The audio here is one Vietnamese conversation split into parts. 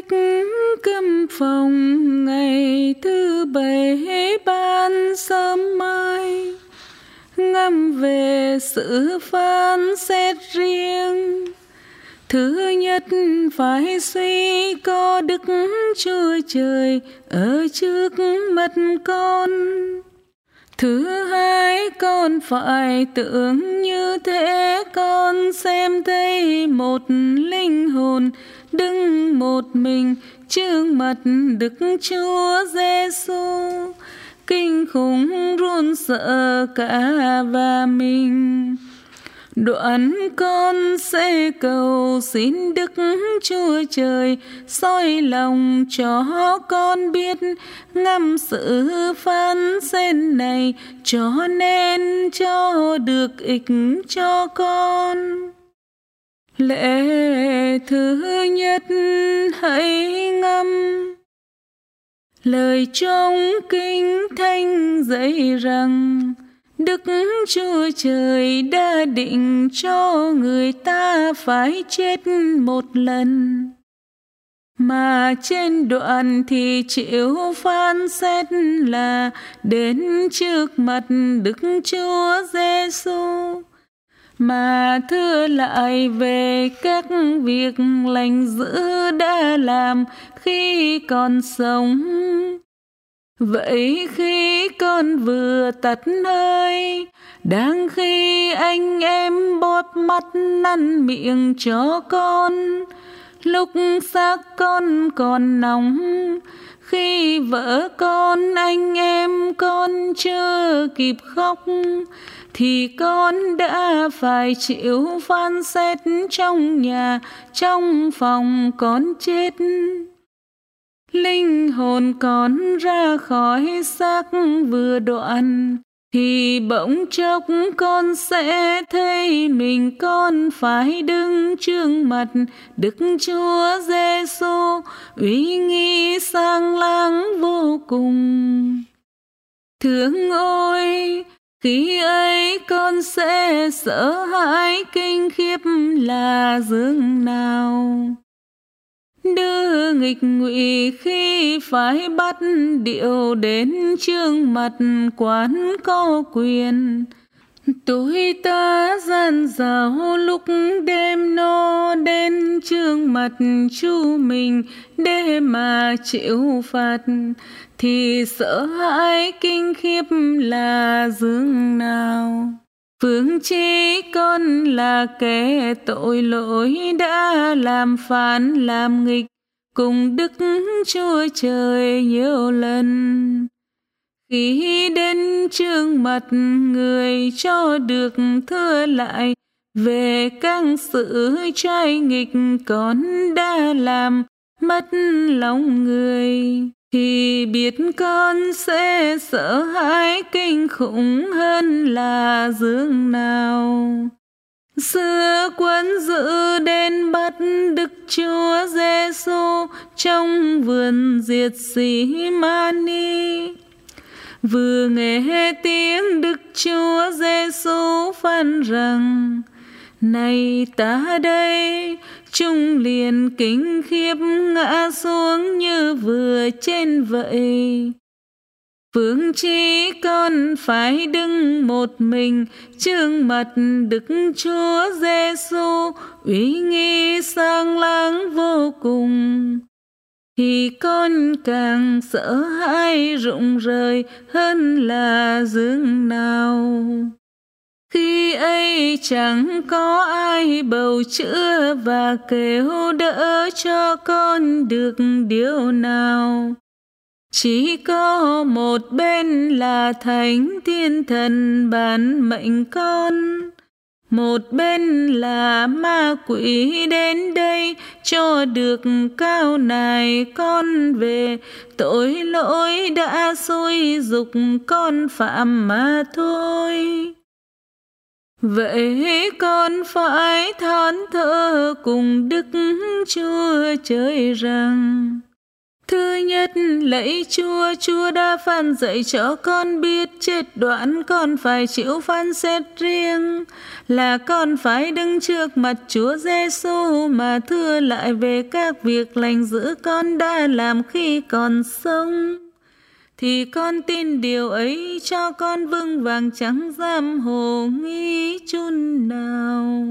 cách câm phòng ngày thứ bảy ban sớm mai. Ngâm về sự phán xét riêng. Thứ nhất phải suy có đức chúa trời ở trước mặt con. Thứ hai, con phải tưởng như thế, con xem thấy một linh hồn đứng một mình trước mặt đức chúa giêsu kinh khủng run sợ cả và mình. Đoạn con sẽ cầu xin đức chúa trời soi lòng cho con biết ngâm sự phán sen này cho nên cho được ích cho con lễ thứ nhất hãy ngâm lời trong kinh thanh dạy rằng, Đức Chúa Trời đã định cho người ta phải chết một lần. Mà trên đoạn thì chịu phán xét là, đến trước mặt Đức Chúa Giêsu mà thưa lại về các việc lành dữ đã làm khi còn sống. Vậy khi con vừa tắt hơi đang khi anh em bóp mắt năn miệng cho con, lúc xác con còn nóng khi vợ con anh em con chưa kịp khóc, thì con đã phải chịu phán xét trong nhà, trong phòng con chết. Linh hồn con ra khỏi xác vừa đoạn thì bỗng chốc con sẽ thấy mình con phải đứng trước mặt Đức Chúa Giêsu uy nghi sang láng vô cùng. Thương ôi, khi ấy con sẽ sợ hãi kinh khiếp là dương nào đưa nghịch ngụy khi phải bắt điệu đến trương mặt quán có quyền. Tôi ta gian dào lúc đêm no đến trương mặt chu mình để mà chịu phạt. Thì sợ hãi kinh khiếp là dương nào? Phương chi con là kẻ tội lỗi đã làm phản làm nghịch, cùng Đức Chúa Trời nhiều lần. Khi đến trương mặt người cho được thưa lại, về các sự trai nghịch con đã làm mất lòng người thì biết con sẽ sợ hãi kinh khủng hơn là dương nào. Xưa quân giữ đến bắt đức chúa giêsu trong vườn diệt sĩ mani. Vừa nghe tiếng đức chúa giêsu phán rằng, này ta đây trung liền kinh khiếp ngã xuống như vừa trên vậy. Phương chi con phải đứng một mình trước mặt Đức Chúa Giêsu uy nghi sang láng vô cùng. Thì con càng sợ hãi rụng rời hơn là dương nào khi ấy chẳng có ai bầu chữa và kêu đỡ cho con được điều nào. Chỉ có một bên là thánh thiên thần ban mệnh con, một bên là ma quỷ đến đây cho được cao này con về. Tội lỗi đã xui dục con phạm mà thôi. Vậy con phải than thở cùng Đức Chúa Trời rằng Thứ nhất, lạy Chúa, Chúa đã phán dạy cho con biết chết đoạn con phải chịu phán xét riêng, là con phải đứng trước mặt Chúa Giêsu mà thưa lại về các việc lành giữ con đã làm khi còn sống. Thì con tin điều ấy cho con vững vàng chẳng dám hồ nghi chun nào.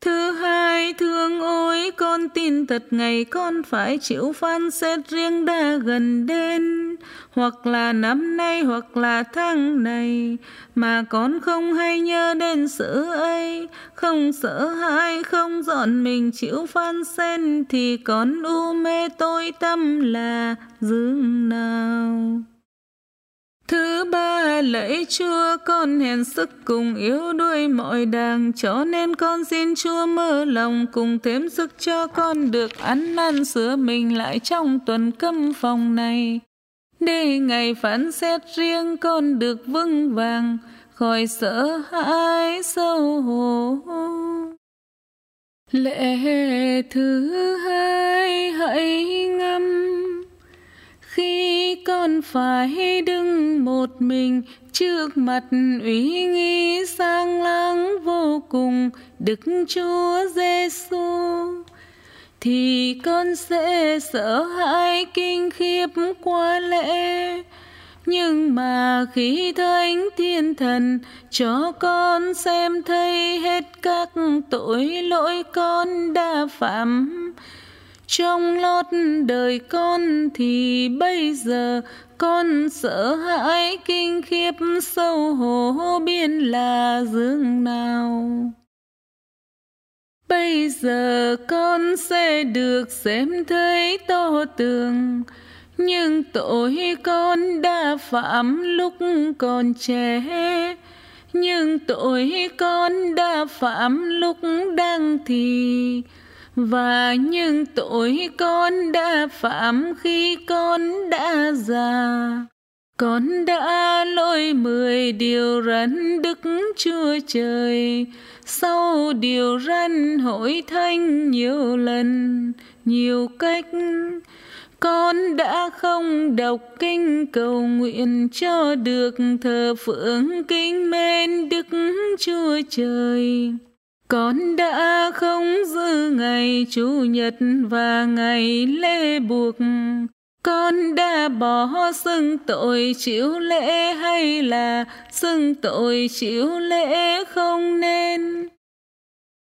Thứ hai, thương ôi, con tin thật ngày con phải chịu phán xét riêng đã gần đến, hoặc là năm nay hoặc là tháng này, mà con không hay nhớ đến sự ấy, không sợ hãi, không dọn mình chịu phan sen thì con u mê tôi tâm là dương nào. Thứ ba lạy Chúa con hèn sức cùng yếu đuối mọi đàng cho nên con xin Chúa mơ lòng cùng thêm sức cho con được ăn năn sửa mình lại trong tuần cấm phòng này. Để ngày phán xét riêng con được vững vàng, khỏi sợ hãi sâu hổ. Lệ thứ hai hãy ngâm, khi con phải đứng một mình trước mặt uy nghi sang láng vô cùng, đức chúa giêsu thì con sẽ sợ hãi kinh khiếp quá lễ. Nhưng mà khi thánh thiên thần cho con xem thấy hết các tội lỗi con đã phạm, trong lót đời con thì bây giờ con sợ hãi kinh khiếp sâu hổ biên là dương nào bây giờ con sẽ được xem thấy to tường. Nhưng tội con đã phạm lúc còn trẻ. Nhưng tội con đã phạm lúc đang thì. Và những tội con đã phạm khi con đã già con đã lỗi mười điều răn đức chúa trời. Sau điều răn hội thanh nhiều lần, nhiều cách. Con đã không đọc kinh cầu nguyện cho được thờ phượng kinh mến đức chúa trời. Con đã không giữ ngày chủ nhật và ngày lễ buộc con đã bỏ xưng tội chịu lễ hay là xưng tội chịu lễ không nên?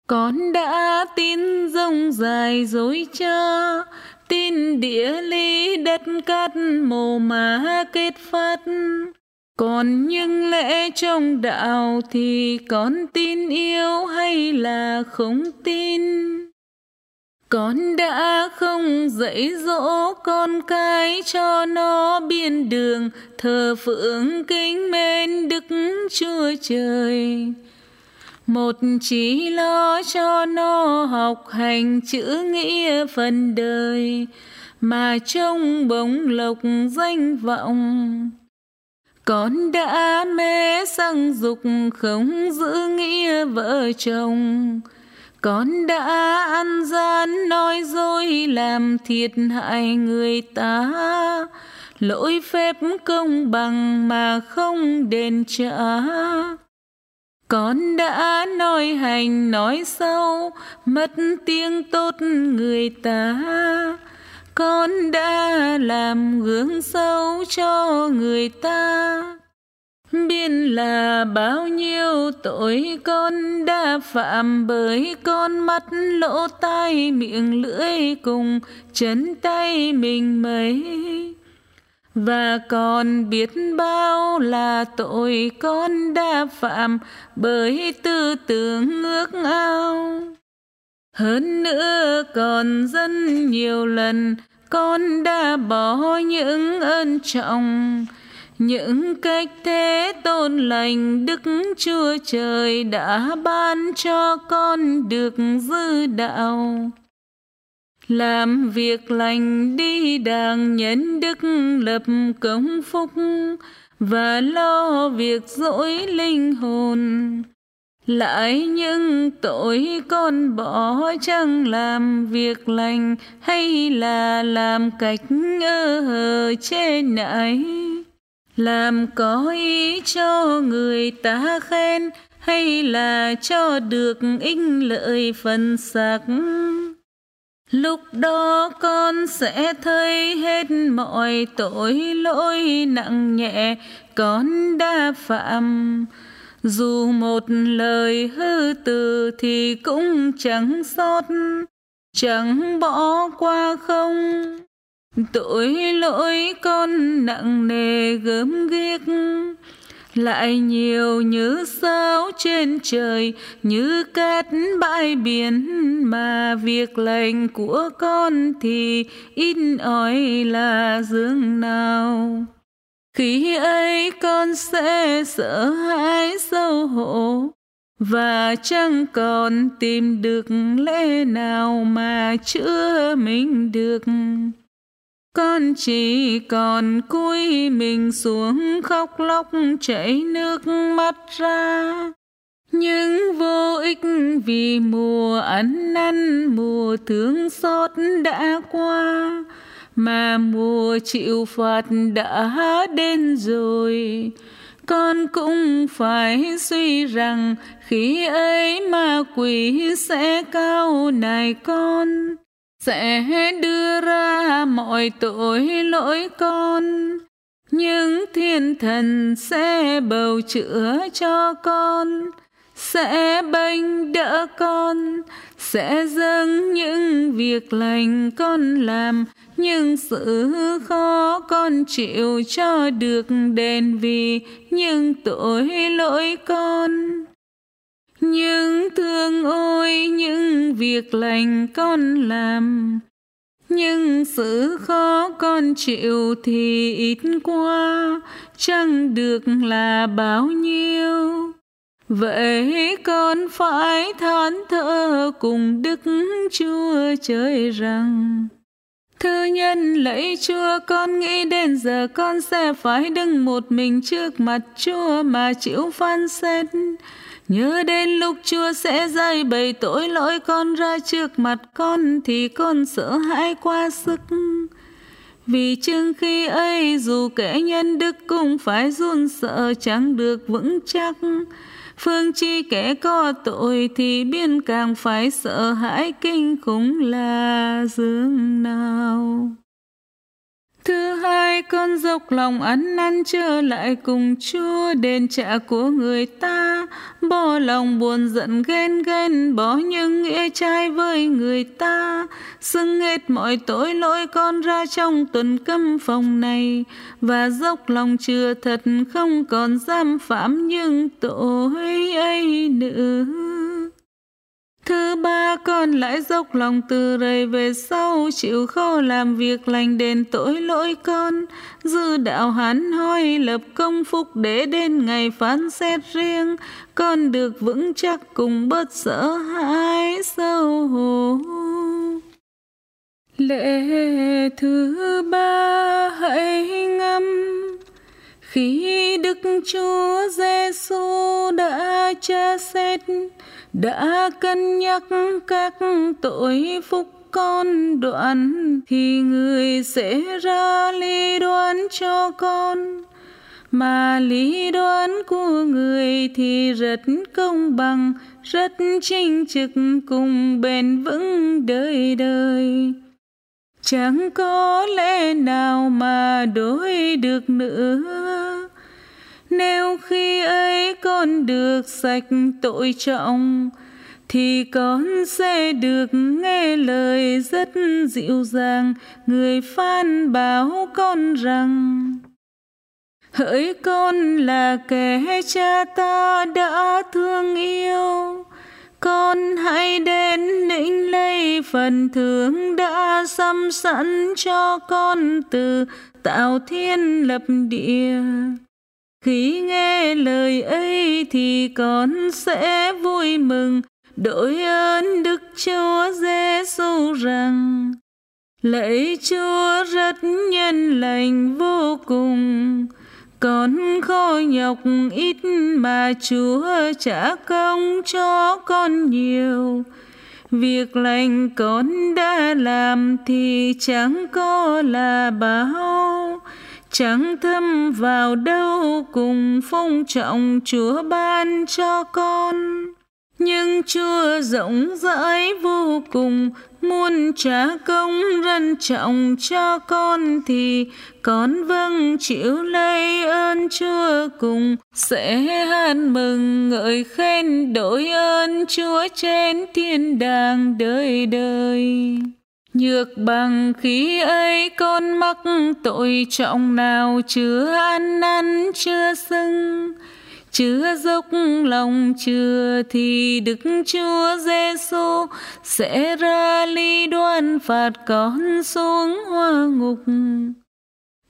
Con đã tin rông dài dối trá, tin địa lý đất cát mồ mà kết phát. Còn những lẽ trong đạo thì con tin yêu hay là không tin? Con đã không dạy dỗ con cái cho nó biên đường, thờ phượng kính mến đức chúa trời. Một chỉ lo cho nó học hành chữ nghĩa phần đời, mà trông bóng lộc danh vọng. Con đã mê sang dục không giữ nghĩa vợ chồng con đã ăn gian nói dối làm thiệt hại người ta. Lỗi phép công bằng mà không đền trả. Con đã nói hành nói sâu mất tiếng tốt người ta. Con đã làm gương xấu cho người ta biên là bao nhiêu tội con đã phạm bởi con mắt lỗ tai miệng lưỡi cùng chân tay mình mấy. Và còn biết bao là tội con đã phạm bởi tư tưởng ước ao. Hơn nữa còn rất nhiều lần con đã bỏ những ơn trọng những cách thế tôn lành đức chúa trời đã ban cho con được dư đạo. Làm việc lành đi đàng nhân đức lập công phúc và lo việc dỗi linh hồn. Lại những tội con bỏ chẳng làm việc lành hay là làm cách ơ hờ trên nại làm có ý cho người ta khen hay là cho được ích lợi phần sạc? Lúc đó con sẽ thấy hết mọi tội lỗi nặng nhẹ con đã phạm. Dù một lời hư từ thì cũng chẳng xót, chẳng bỏ qua không tội lỗi con nặng nề gớm ghiếc, lại nhiều như sao trên trời, như cát bãi biển mà việc lành của con thì ít ỏi là dương nào. Khi ấy con sẽ sợ hãi sâu hổ, và chẳng còn tìm được lẽ nào mà chữa mình được con chỉ còn cúi mình xuống khóc lóc chảy nước mắt ra. Nhưng vô ích vì mùa ăn năn, mùa thương xót đã qua, mà mùa chịu phạt đã đến rồi. Con cũng phải suy rằng khi ấy ma quỷ sẽ cao nài con, sẽ đưa ra mọi tội lỗi con. Nhưng thiên thần sẽ bầu chữa cho con, sẽ bênh đỡ con, sẽ dâng những việc lành con làm nhưng sự khó con chịu cho được đền vì những tội lỗi con. Nhưng thương ôi, những việc lành con làm nhưng sự khó con chịu thì ít quá, chẳng được là bao nhiêu vậy con phải than thở cùng đức chúa trời rằng, Thư nhân lạy Chúa, con nghĩ đến giờ con sẽ phải đứng một mình trước mặt Chúa mà chịu phán xét. Nhớ đến lúc Chúa sẽ dây bày tội lỗi con ra trước mặt con thì con sợ hãi quá sức. Vì chừng khi ấy, dù kẻ nhân đức cũng phải run sợ chẳng được vững chắc. Phương chi kẻ có tội thì biên càng phải sợ hãi kinh khủng là dương nào. Thứ hai con dốc lòng ăn năn trở lại cùng Chúa đền trả của người ta, bỏ lòng buồn giận ghen ghen, bỏ những nghĩa trai với người ta, xưng hết mọi tội lỗi con ra trong tuần cấm phòng này, và dốc lòng chưa thật không còn giam phạm những tội ấy nữa. Thứ ba, con lại dốc lòng từ rầy về sau, chịu khó làm việc lành đền tội lỗi con. Dư đạo hán hoi lập công phúc để đến ngày phán xét riêng. Con được vững chắc cùng bớt sợ hãi sâu hổ. Lễ thứ ba, hãy ngâm. Khi đức chúa giêsu đã tra xét đã cân nhắc các tội phúc con đoạn, thì người sẽ ra lý đoán cho con. Mà lý đoán của người thì rất công bằng, rất chính trực, cùng bền vững đời đời. Chẳng có lẽ nào mà đổi được nữa nếu khi ấy con được sạch tội trọng thì con sẽ được nghe lời rất dịu dàng người phan bảo con rằng, hỡi con là kẻ cha ta đã thương yêu. Con hãy đến lĩnh lấy phần thưởng đã xăm sẵn cho con từ tạo thiên lập địa khi nghe lời ấy thì con sẽ vui mừng. Đội ơn Đức Chúa Giêsu rằng, lạy Chúa rất nhân lành vô cùng. Con khó nhọc ít mà Chúa trả công cho con nhiều. Việc lành con đã làm thì chẳng có là báo chẳng thâm vào đâu cùng phong trọng Chúa ban cho con. Nhưng Chúa rộng rãi vô cùng, muốn trả công rân trọng cho con thì con vâng chịu lấy ơn Chúa cùng sẽ hát mừng ngợi khen đổi ơn Chúa trên thiên đàng đời đời. Nhược bằng khi ấy, con mắc tội trọng nào chưa ăn năn chưa xưng chưa dốc lòng chưa thì Đức Chúa Giêsu sẽ ra ly đoan phạt con xuống hoa ngục.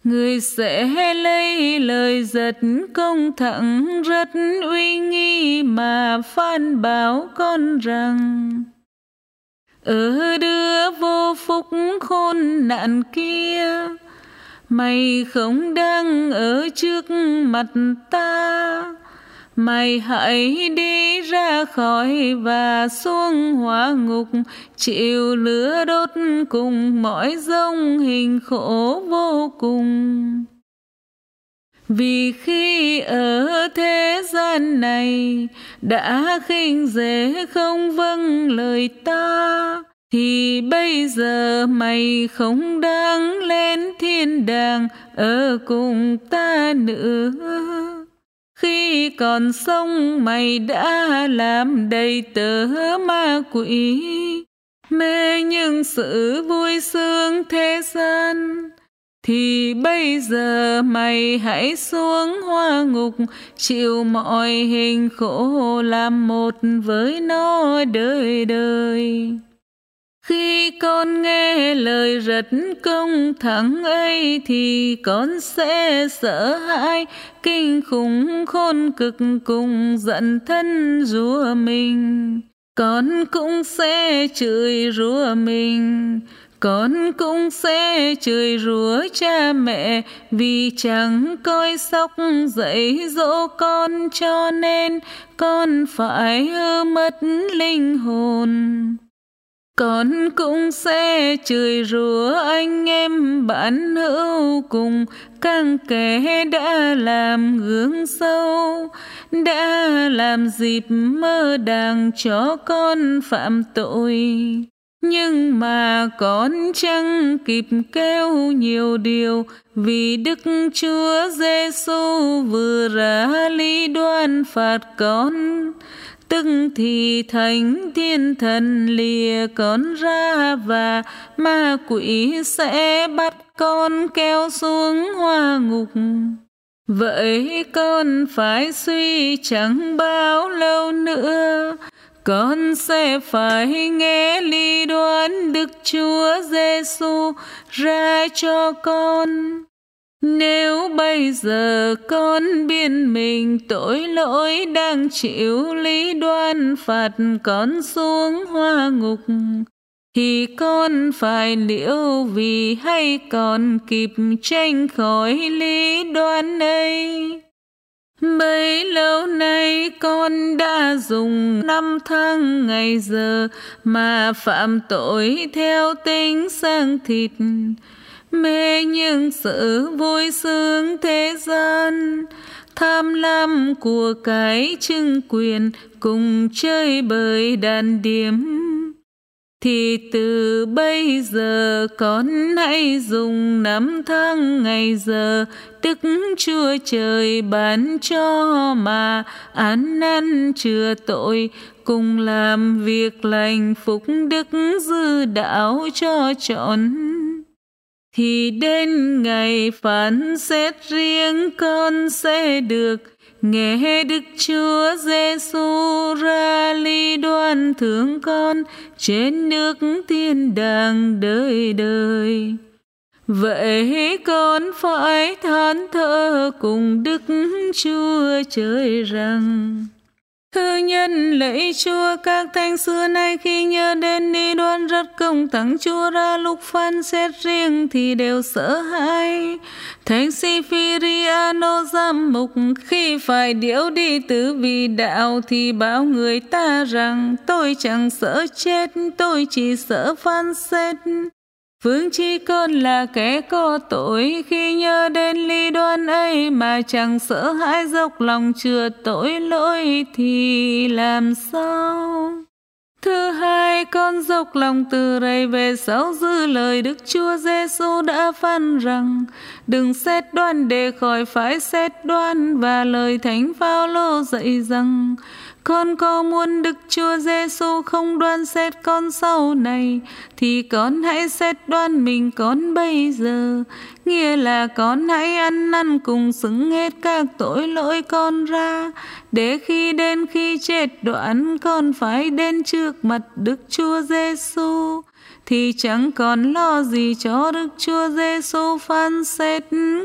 Người sẽ lấy lời giật công thẳng, rất uy nghi mà phan báo con rằng Ừ, ở đứa vô phúc khôn nạn kia. Mày không đang ở trước mặt ta. Mày hãy đi ra khỏi và xuống hỏa ngục, chịu lửa đốt cùng mọi dông hình khổ vô cùng vì khi ở thế gian này, đã khinh dễ không vâng lời ta, thì bây giờ mày không đáng lên thiên đàng ở cùng ta nữa. Khi còn sống, mày đã làm đầy tớ ma quỷ. Mê những sự vui sướng thế gian thì bây giờ mày hãy xuống hoa ngục, chịu mọi hình khổ làm một với nó đời đời. Khi con nghe lời rật công thẳng ấy thì con sẽ sợ hãi, kinh khủng khôn cực cùng giận thân rủa mình. Con cũng sẽ chửi rủa mình con cũng sẽ chửi rủa cha mẹ, vì chẳng coi sóc dạy dỗ con cho nên con phải hư mất linh hồn. Con cũng sẽ chửi rủa anh em bạn hữu cùng các kẻ đã làm gương sâu, đã làm dịp mơ đàng cho con phạm tội nhưng mà con chẳng kịp kêu nhiều điều, vì Đức Chúa Giêsu vừa ra ly đoan phạt con. Tức thì thánh thiên thần lìa con ra và ma quỷ sẽ bắt con kéo xuống hoa ngục. Vậy con phải suy chẳng bao lâu nữa con sẽ phải nghe lý đoán Đức Chúa Giêsu ra cho con. Nếu bây giờ con biết mình tội lỗi đang chịu lý đoan phạt con xuống hoa ngục, thì con phải liệu vì hay còn kịp tranh khỏi lý đoan ấy. Bấy lâu nay con đã dùng năm tháng ngày giờ mà phạm tội theo tính sang thịt, mê những sự vui sướng thế gian, tham lam của cái trưng quyền cùng chơi bời đàn điểm thì từ bây giờ con hãy dùng năm tháng ngày giờ, đức chúa trời ban cho mà án năn chừa tội, cùng làm việc lành phúc đức dư đạo cho trọn. Thì đến ngày phán xét riêng con sẽ được nghe Đức Chúa Giêsu ra ly đoan thương con trên nước thiên đàng đời đời. Vậy con phải than thở cùng Đức Chúa trời rằng Thư nhân lạy chúa, các thánh xưa nay khi nhớ đến đi đoan rất công tặng chúa ra lúc phán xét riêng thì đều sợ hãi. Thánh Sifiriano giam mục, khi phải điếu đi tứ vì đạo thì bảo người ta rằng, tôi chẳng sợ chết, tôi chỉ sợ phán xét vương chi con là kẻ có tội, khi nhớ đến ly đoan ấy mà chẳng sợ hãi dốc lòng chưa tội lỗi thì làm sao? Thứ hai, con dốc lòng từ đây về sau giữ lời Đức Chúa Giêsu đã phán rằng, đừng xét đoan để khỏi phải xét đoan và lời Thánh Phaolô dạy rằng con có muốn Đức Chúa Giêsu không đoan xét con sau này, thì con hãy xét đoan mình con bây giờ. Nghĩa là con hãy ăn năn cùng xứng hết các tội lỗi con ra, để khi đến khi chết đoạn con phải đến trước mặt Đức Chúa Giêsu thì chẳng còn lo gì cho Đức Chúa Giêsu phán xét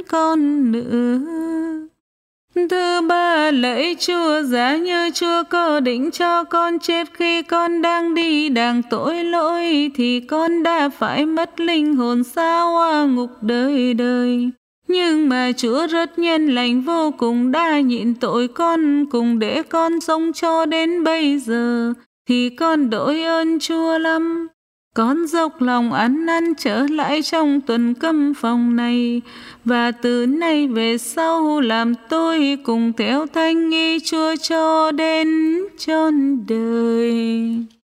con nữa. Thứ ba lạy Chúa giá như Chúa có định cho con chết khi con đang đi đàng tội lỗi thì con đã phải mất linh hồn xa hoa ngục đời đời. Nhưng mà Chúa rất nhân lành, vô cùng đã nhịn tội con cùng để con sống cho đến bây giờ thì con đổi ơn Chúa lắm. Con dốc lòng ăn năn trở lại trong tuần câm phòng này và từ nay về sau làm tôi cùng theo thanh nghi Chúa cho đến chôn đời.